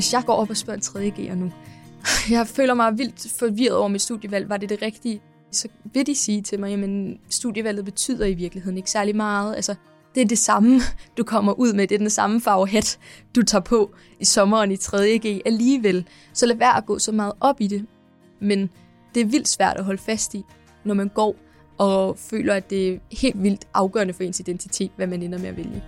Hvis jeg går op og spørger en 3. G'er nu, jeg føler mig vildt forvirret over mit studievalg. Var det det rigtige? Så vil de sige til mig, jamen studievalget betyder i virkeligheden ikke særlig meget. Altså, det er det samme, du kommer ud med. Det er den samme farve hat, du tager på i sommeren i 3.G alligevel. Så lad være at gå så meget op i det. Men det er vildt svært at holde fast i, når man går og føler, at det er helt vildt afgørende for ens identitet, hvad man ender med at vælge.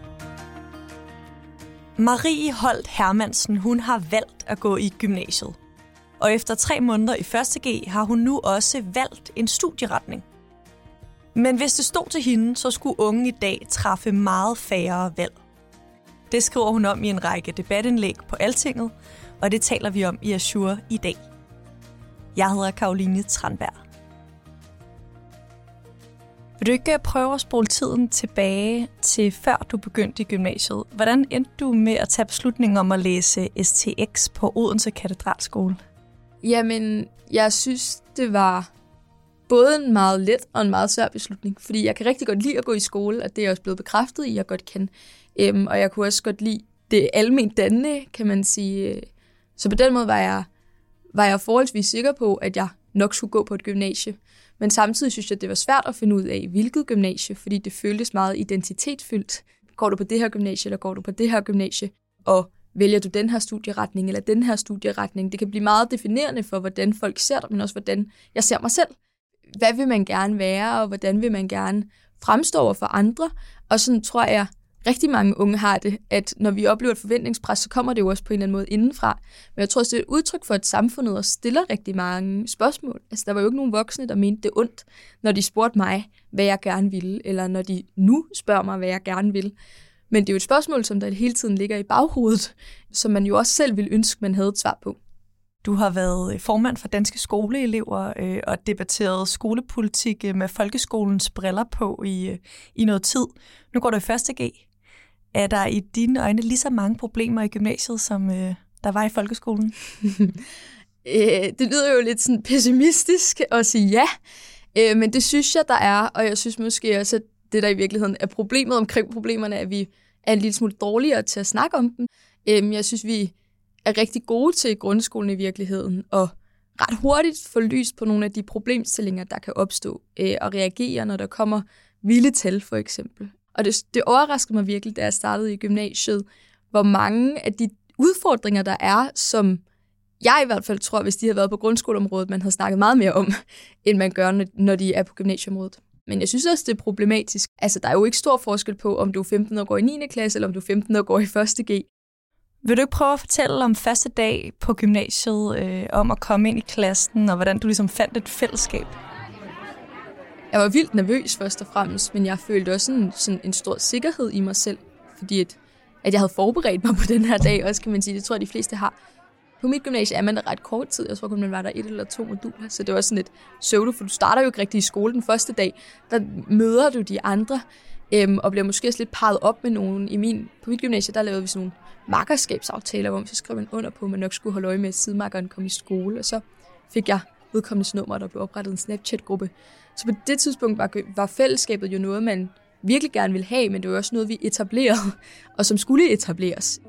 Marie Holt Hermansen, hun har valgt at gå i gymnasiet. Og efter tre måneder i 1. G har hun nu også valgt en studieretning. Men hvis det stod til hende, så skulle unge i dag træffe meget færre valg. Det skriver hun om i en række debatindlæg på Altinget, og det taler vi om i Azure i dag. Jeg hedder Karoline Tranberg. Vil du ikke øh, prøve at spole tiden tilbage til før du begyndte i gymnasiet? Hvordan endte du med at tage beslutningen om at læse STX på Odense Katedralskole? Jamen, jeg synes, det var både en meget let og en meget svær beslutning, fordi jeg kan rigtig godt lide at gå i skole, og det er også blevet bekræftet i, at jeg godt kan. Øhm, og jeg kunne også godt lide det almindeligt dannende, kan man sige. Så på den måde var jeg, var jeg forholdsvis sikker på, at jeg nok skulle gå på et gymnasie. Men samtidig synes jeg, det var svært at finde ud af, hvilket gymnasie, fordi det føltes meget identitetsfyldt. Går du på det her gymnasie, eller går du på det her gymnasie? Og vælger du den her studieretning, eller den her studieretning? Det kan blive meget definerende for, hvordan folk ser dig, men også hvordan jeg ser mig selv hvad vil man gerne være, og hvordan vil man gerne fremstå over for andre. Og sådan tror jeg, rigtig mange unge har det, at når vi oplever et forventningspres, så kommer det jo også på en eller anden måde indenfra. Men jeg tror også, det er et udtryk for, at samfundet også stiller rigtig mange spørgsmål. Altså, der var jo ikke nogen voksne, der mente det ondt, når de spurgte mig, hvad jeg gerne ville, eller når de nu spørger mig, hvad jeg gerne vil. Men det er jo et spørgsmål, som der hele tiden ligger i baghovedet, som man jo også selv ville ønske, man havde et svar på. Du har været øh, formand for Danske Skoleelever øh, og debatteret skolepolitik øh, med folkeskolens briller på i, øh, i noget tid. Nu går du i første G. Er der i dine øjne lige så mange problemer i gymnasiet, som øh, der var i folkeskolen? øh, det lyder jo lidt sådan pessimistisk at sige ja, øh, men det synes jeg, der er, og jeg synes måske også, at det der i virkeligheden er problemet omkring problemerne, er, at vi er en lille smule dårligere til at snakke om dem. Øh, jeg synes, vi er rigtig gode til grundskolen i virkeligheden, og ret hurtigt få lys på nogle af de problemstillinger, der kan opstå, øh, og reagere, når der kommer vilde tal, for eksempel. Og det, det overraskede mig virkelig, da jeg startede i gymnasiet, hvor mange af de udfordringer, der er, som jeg i hvert fald tror, hvis de havde været på grundskoleområdet, man havde snakket meget mere om, end man gør, når de er på gymnasieområdet. Men jeg synes også, det er problematisk. Altså, der er jo ikke stor forskel på, om du er 15 år og går i 9. klasse, eller om du er 15 år og går i 1. G. Vil du ikke prøve at fortælle om første dag på gymnasiet, øh, om at komme ind i klassen, og hvordan du ligesom fandt et fællesskab? Jeg var vildt nervøs først og fremmest, men jeg følte også en, sådan en stor sikkerhed i mig selv, fordi at, at jeg havde forberedt mig på den her dag, også kan man sige, det tror jeg, de fleste har. På mit gymnasie er man der ret kort tid, jeg tror kun man var der et eller to moduler, så det var sådan et pseudo, for du starter jo ikke rigtig i skole den første dag, der møder du de andre, øhm, og bliver måske også lidt parret op med nogen. I min, på mit gymnasie, der lavede vi sådan nogle makkerskabsaftaler, hvor man så skrev man under på, at man nok skulle holde øje med, at sidemarkeren kom i skole, og så fik jeg udkommendes nummer, der blev oprettet en Snapchat-gruppe. Så på det tidspunkt var, var fællesskabet jo noget, man virkelig gerne ville have, men det var også noget, vi etablerede, og som skulle etableres.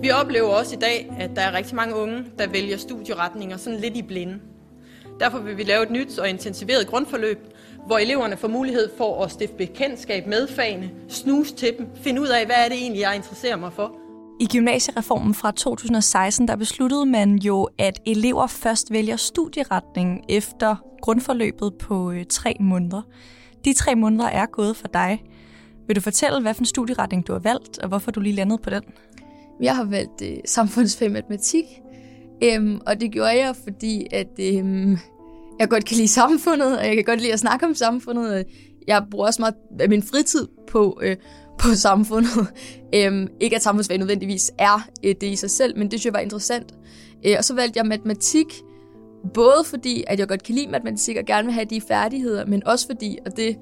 Vi oplever også i dag, at der er rigtig mange unge, der vælger studieretninger sådan lidt i blinde. Derfor vil vi lave et nyt og intensiveret grundforløb, hvor eleverne får mulighed for at stifte bekendtskab med fagene, snuse til dem, finde ud af, hvad er det egentlig, jeg interesserer mig for. I gymnasiereformen fra 2016, der besluttede man jo, at elever først vælger studieretning efter grundforløbet på øh, tre måneder. De tre måneder er gået for dig. Vil du fortælle, hvad for en studieretning du har valgt, og hvorfor du lige landede på den? Jeg har valgt øh, samfundsfag matematik, øhm, og det gjorde jeg, fordi at øhm, jeg godt kan lide samfundet, og jeg kan godt lide at snakke om samfundet. Jeg bruger også meget af min fritid på, øh, på samfundet. Øhm, ikke at samfundsfag nødvendigvis er øh, det i sig selv, men det synes jeg var interessant. Øh, og så valgte jeg matematik, både fordi, at jeg godt kan lide matematik og gerne vil have de færdigheder, men også fordi, og det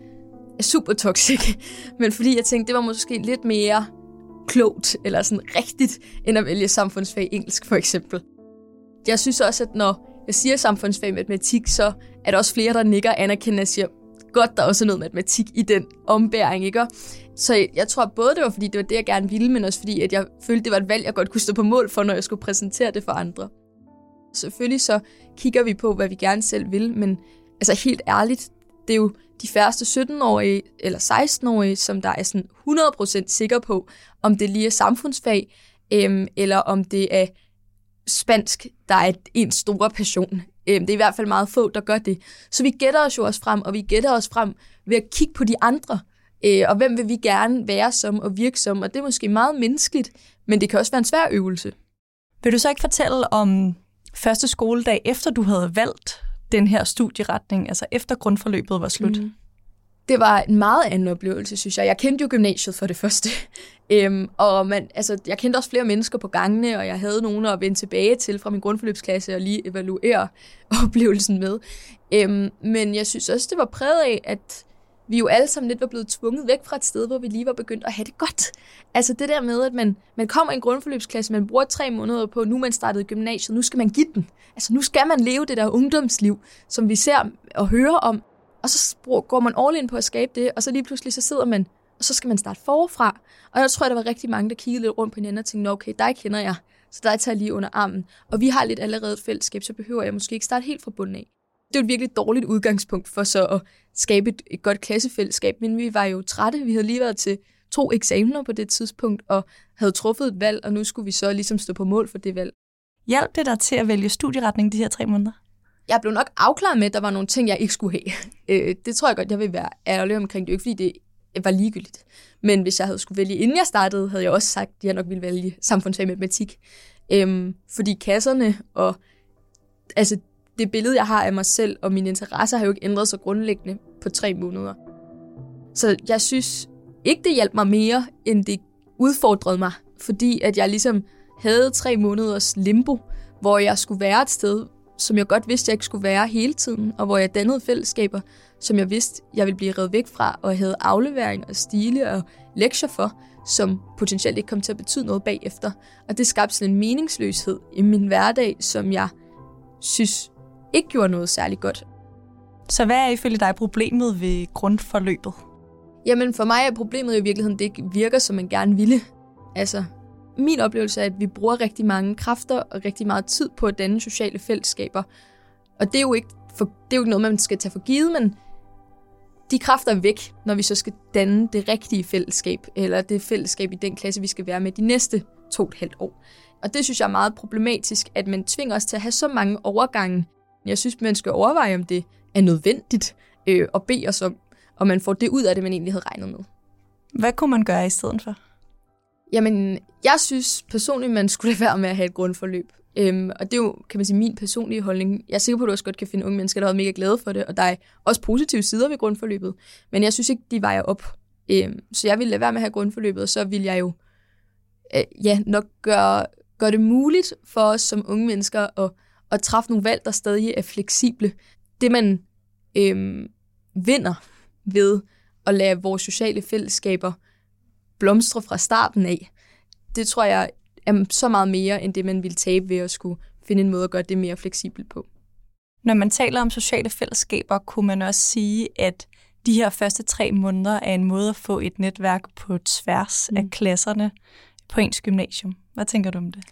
er super toxic, men fordi jeg tænkte, det var måske lidt mere klogt, eller sådan rigtigt, end at vælge samfundsfag engelsk for eksempel. Jeg synes også, at når jeg siger samfundsfag matematik, så er der også flere, der nikker anerkendende og siger, godt, der er også noget matematik i den ombæring, ikke? Så jeg tror både, det var fordi, det var det, jeg gerne ville, men også fordi, at jeg følte, det var et valg, jeg godt kunne stå på mål for, når jeg skulle præsentere det for andre. Selvfølgelig så kigger vi på, hvad vi gerne selv vil, men altså helt ærligt, det er jo de første 17-årige eller 16-årige, som der er sådan 100% sikker på, om det lige er samfundsfag, øhm, eller om det er spansk, der er en stor passion. Øhm, det er i hvert fald meget få, der gør det. Så vi gætter os jo også frem, og vi gætter os frem ved at kigge på de andre, øh, og hvem vil vi gerne være som og virke som, og det er måske meget menneskeligt, men det kan også være en svær øvelse. Vil du så ikke fortælle om første skoledag, efter du havde valgt den her studieretning, altså efter grundforløbet var slut? Mm. Det var en meget anden oplevelse, synes jeg. Jeg kendte jo gymnasiet for det første. Øhm, og man, altså, jeg kendte også flere mennesker på gangene, og jeg havde nogen at vende tilbage til fra min grundforløbsklasse og lige evaluere oplevelsen med. Øhm, men jeg synes også, det var præget af, at vi jo alle sammen lidt var blevet tvunget væk fra et sted, hvor vi lige var begyndt at have det godt. Altså det der med, at man, man kommer i en grundforløbsklasse, man bruger tre måneder på, nu man startede gymnasiet, nu skal man give den. Altså nu skal man leve det der ungdomsliv, som vi ser og hører om. Og så går man all in på at skabe det, og så lige pludselig så sidder man, og så skal man starte forfra. Og jeg tror, der var rigtig mange, der kiggede lidt rundt på hinanden og tænkte, okay, dig kender jeg, så dig tager jeg lige under armen. Og vi har lidt allerede et fællesskab, så behøver jeg måske ikke starte helt fra bunden af det er et virkelig dårligt udgangspunkt for så at skabe et, et godt klassefællesskab, men vi var jo trætte. Vi havde lige været til to eksamener på det tidspunkt, og havde truffet et valg, og nu skulle vi så ligesom stå på mål for det valg. Hjalp det dig til at vælge studieretning de her tre måneder? Jeg blev nok afklaret med, at der var nogle ting, jeg ikke skulle have. Øh, det tror jeg godt, jeg vil være ærlig omkring. Det er jo ikke, fordi det var ligegyldigt. Men hvis jeg havde skulle vælge, inden jeg startede, havde jeg også sagt, at jeg nok ville vælge samfundsfag matematik. Øhm, fordi kasserne og altså det billede, jeg har af mig selv og mine interesser, har jo ikke ændret sig grundlæggende på tre måneder. Så jeg synes ikke, det hjalp mig mere, end det udfordrede mig, fordi at jeg ligesom havde tre måneders limbo, hvor jeg skulle være et sted, som jeg godt vidste, jeg ikke skulle være hele tiden, og hvor jeg dannede fællesskaber, som jeg vidste, jeg ville blive reddet væk fra, og jeg havde aflevering og stile og lektier for, som potentielt ikke kom til at betyde noget bagefter. Og det skabte sådan en meningsløshed i min hverdag, som jeg synes ikke gjorde noget særligt godt. Så hvad er ifølge dig problemet ved grundforløbet? Jamen for mig er problemet i virkeligheden, det ikke virker, som man gerne ville. Altså, min oplevelse er, at vi bruger rigtig mange kræfter og rigtig meget tid på at danne sociale fællesskaber. Og det er jo ikke, for, det er jo ikke noget, man skal tage for givet, men de kræfter er væk, når vi så skal danne det rigtige fællesskab, eller det fællesskab i den klasse, vi skal være med de næste to og et halvt år. Og det synes jeg er meget problematisk, at man tvinger os til at have så mange overgange jeg synes, man skal overveje, om det er nødvendigt øh, at bede os om, og man får det ud af det, man egentlig havde regnet med. Hvad kunne man gøre i stedet for? Jamen, jeg synes personligt, man skulle være med at have et grundforløb. Øhm, og det er jo, kan man sige, min personlige holdning. Jeg er sikker på, at du også godt kan finde unge mennesker, der er mega glade for det, og der er også positive sider ved grundforløbet. Men jeg synes ikke, de vejer op. Øhm, så jeg ville lade være med at have grundforløbet, og så vil jeg jo øh, ja, nok gøre, gøre det muligt for os som unge mennesker at at træffe nogle valg, der stadig er fleksible. Det man øhm, vinder ved at lade vores sociale fællesskaber blomstre fra starten af, det tror jeg er så meget mere, end det man ville tabe ved at skulle finde en måde at gøre det mere fleksibelt på. Når man taler om sociale fællesskaber, kunne man også sige, at de her første tre måneder er en måde at få et netværk på tværs mm. af klasserne på ens gymnasium. Hvad tænker du om det?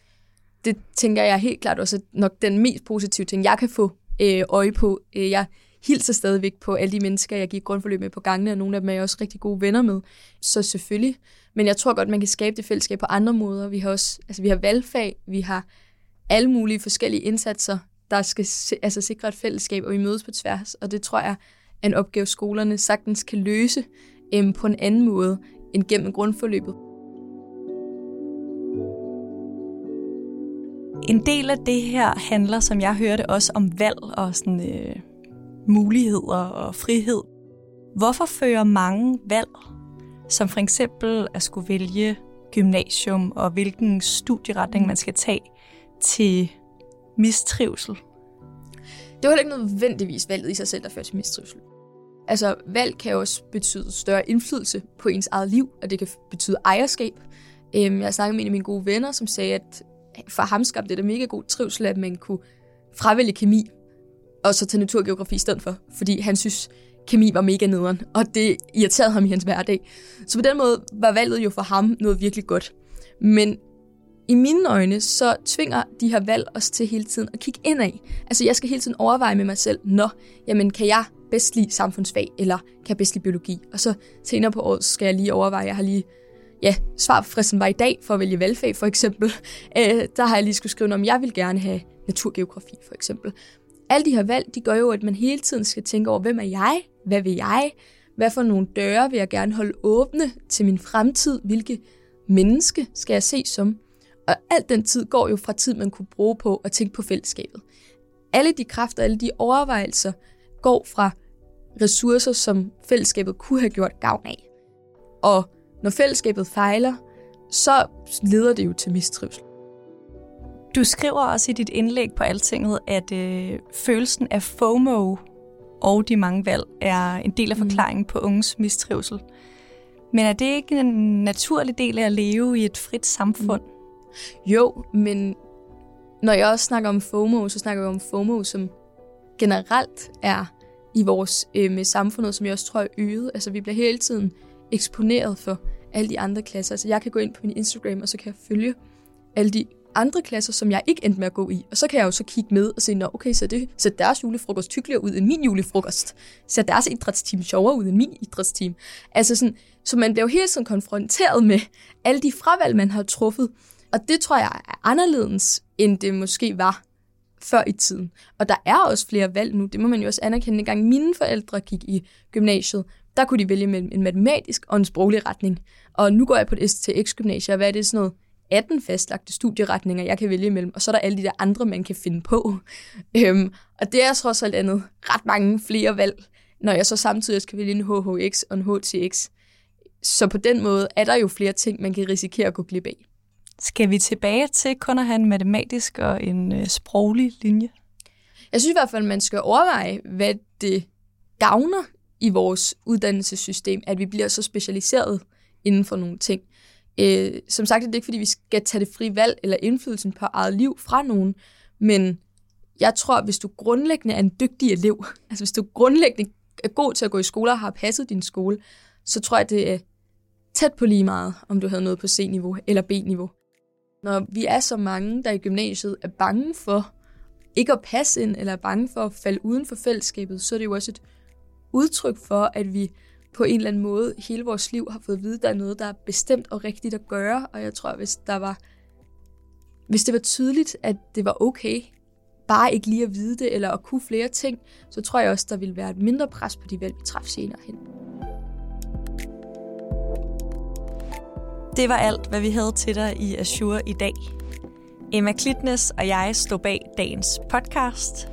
Det tænker jeg helt klart også nok den mest positive ting, jeg kan få øh, øje på. Øh, jeg hilser stadigvæk på alle de mennesker, jeg gik grundforløb med på gangene, og nogle af dem er jeg også rigtig gode venner med. Så selvfølgelig. Men jeg tror godt, man kan skabe det fællesskab på andre måder. Vi har også, altså vi har valgfag, vi har alle mulige forskellige indsatser, der skal altså sikre et fællesskab, og vi mødes på tværs. Og det tror jeg er en opgave, skolerne sagtens kan løse øh, på en anden måde end gennem grundforløbet. En del af det her handler, som jeg hørte, også om valg og sådan, øh, muligheder og frihed. Hvorfor fører mange valg, som for eksempel at skulle vælge gymnasium og hvilken studieretning man skal tage, til mistrivsel? Det er heller ikke nødvendigvis valget i sig selv, der fører til mistrivsel. Altså, valg kan også betyde større indflydelse på ens eget liv, og det kan betyde ejerskab. Øhm, jeg snakkede med en af mine gode venner, som sagde, at for ham skabte det da mega god trivsel, at man kunne fravælge kemi, og så tage naturgeografi i stedet for, fordi han synes, kemi var mega nederen, og det irriterede ham i hans hverdag. Så på den måde var valget jo for ham noget virkelig godt. Men i mine øjne, så tvinger de her valg os til hele tiden at kigge indad. Altså jeg skal hele tiden overveje med mig selv, nå, jamen kan jeg bedst lide samfundsfag, eller kan jeg bedst lide biologi? Og så senere på året skal jeg lige overveje, jeg har lige ja, svarfristen var i dag for at vælge valgfag, for eksempel. Øh, der har jeg lige skulle skrive, om jeg vil gerne have naturgeografi, for eksempel. Alle de her valg, de gør jo, at man hele tiden skal tænke over, hvem er jeg? Hvad vil jeg? Hvad for nogle døre vil jeg gerne holde åbne til min fremtid? Hvilke menneske skal jeg se som? Og alt den tid går jo fra tid, man kunne bruge på at tænke på fællesskabet. Alle de kræfter, alle de overvejelser går fra ressourcer, som fællesskabet kunne have gjort gavn af. Og når fællesskabet fejler, så leder det jo til mistrivsel. Du skriver også i dit indlæg på Altinget, at øh, følelsen af FOMO og de mange valg er en del af mm. forklaringen mm. på unges mistrivsel. Men er det ikke en naturlig del af at leve i et frit samfund? Mm. Jo, men når jeg også snakker om FOMO, så snakker vi om FOMO, som generelt er i vores øh, med samfundet, som jeg også tror er øget. Altså vi bliver hele tiden eksponeret for alle de andre klasser. Altså jeg kan gå ind på min Instagram, og så kan jeg følge alle de andre klasser, som jeg ikke endte med at gå i. Og så kan jeg jo så kigge med og se, nå okay, så det så deres julefrokost hyggeligere ud end min julefrokost. Så deres idrætsteam sjovere ud end min idrætsteam. Altså sådan, så man bliver jo hele tiden konfronteret med alle de fravalg, man har truffet. Og det tror jeg er anderledes, end det måske var før i tiden. Og der er også flere valg nu, det må man jo også anerkende. En gang mine forældre gik i gymnasiet, der kunne de vælge mellem en matematisk og en sproglig retning. Og nu går jeg på et STX-gymnasie, og hvad er det sådan noget? 18 fastlagte studieretninger, jeg kan vælge imellem, og så er der alle de der andre, man kan finde på. Øhm, og det er trods alt andet ret mange flere valg, når jeg så samtidig skal vælge en HHX og en HTX. Så på den måde er der jo flere ting, man kan risikere at gå glip af. Skal vi tilbage til kun at have en matematisk og en øh, sproglig linje? Jeg synes i hvert fald, at man skal overveje, hvad det gavner i vores uddannelsessystem, at vi bliver så specialiseret inden for nogle ting. Øh, som sagt er det ikke, fordi vi skal tage det fri valg eller indflydelsen på eget liv fra nogen, men jeg tror, at hvis du grundlæggende er en dygtig elev, altså hvis du grundlæggende er god til at gå i skole og har passet din skole, så tror jeg, det er tæt på lige meget, om du havde noget på C-niveau eller B-niveau. Når vi er så mange, der i gymnasiet er bange for ikke at passe ind, eller er bange for at falde uden for fællesskabet, så er det jo også et udtryk for, at vi på en eller anden måde hele vores liv har fået at vide, at der er noget, der er bestemt og rigtigt at gøre. Og jeg tror, hvis der var, hvis det var tydeligt, at det var okay, bare ikke lige at vide det, eller at kunne flere ting, så tror jeg også, der ville være et mindre pres på de valg, vi træffer senere hen. Det var alt, hvad vi havde til dig i Azure i dag. Emma Klitnes og jeg står bag dagens podcast.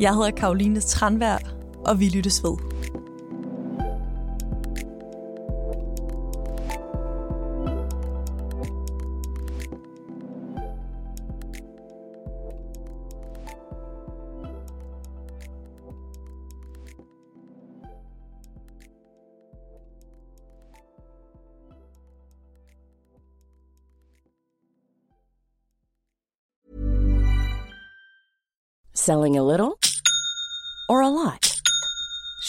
Jeg hedder Karoline Tranvær, og vi lyttes ved. Selling a little or a lot?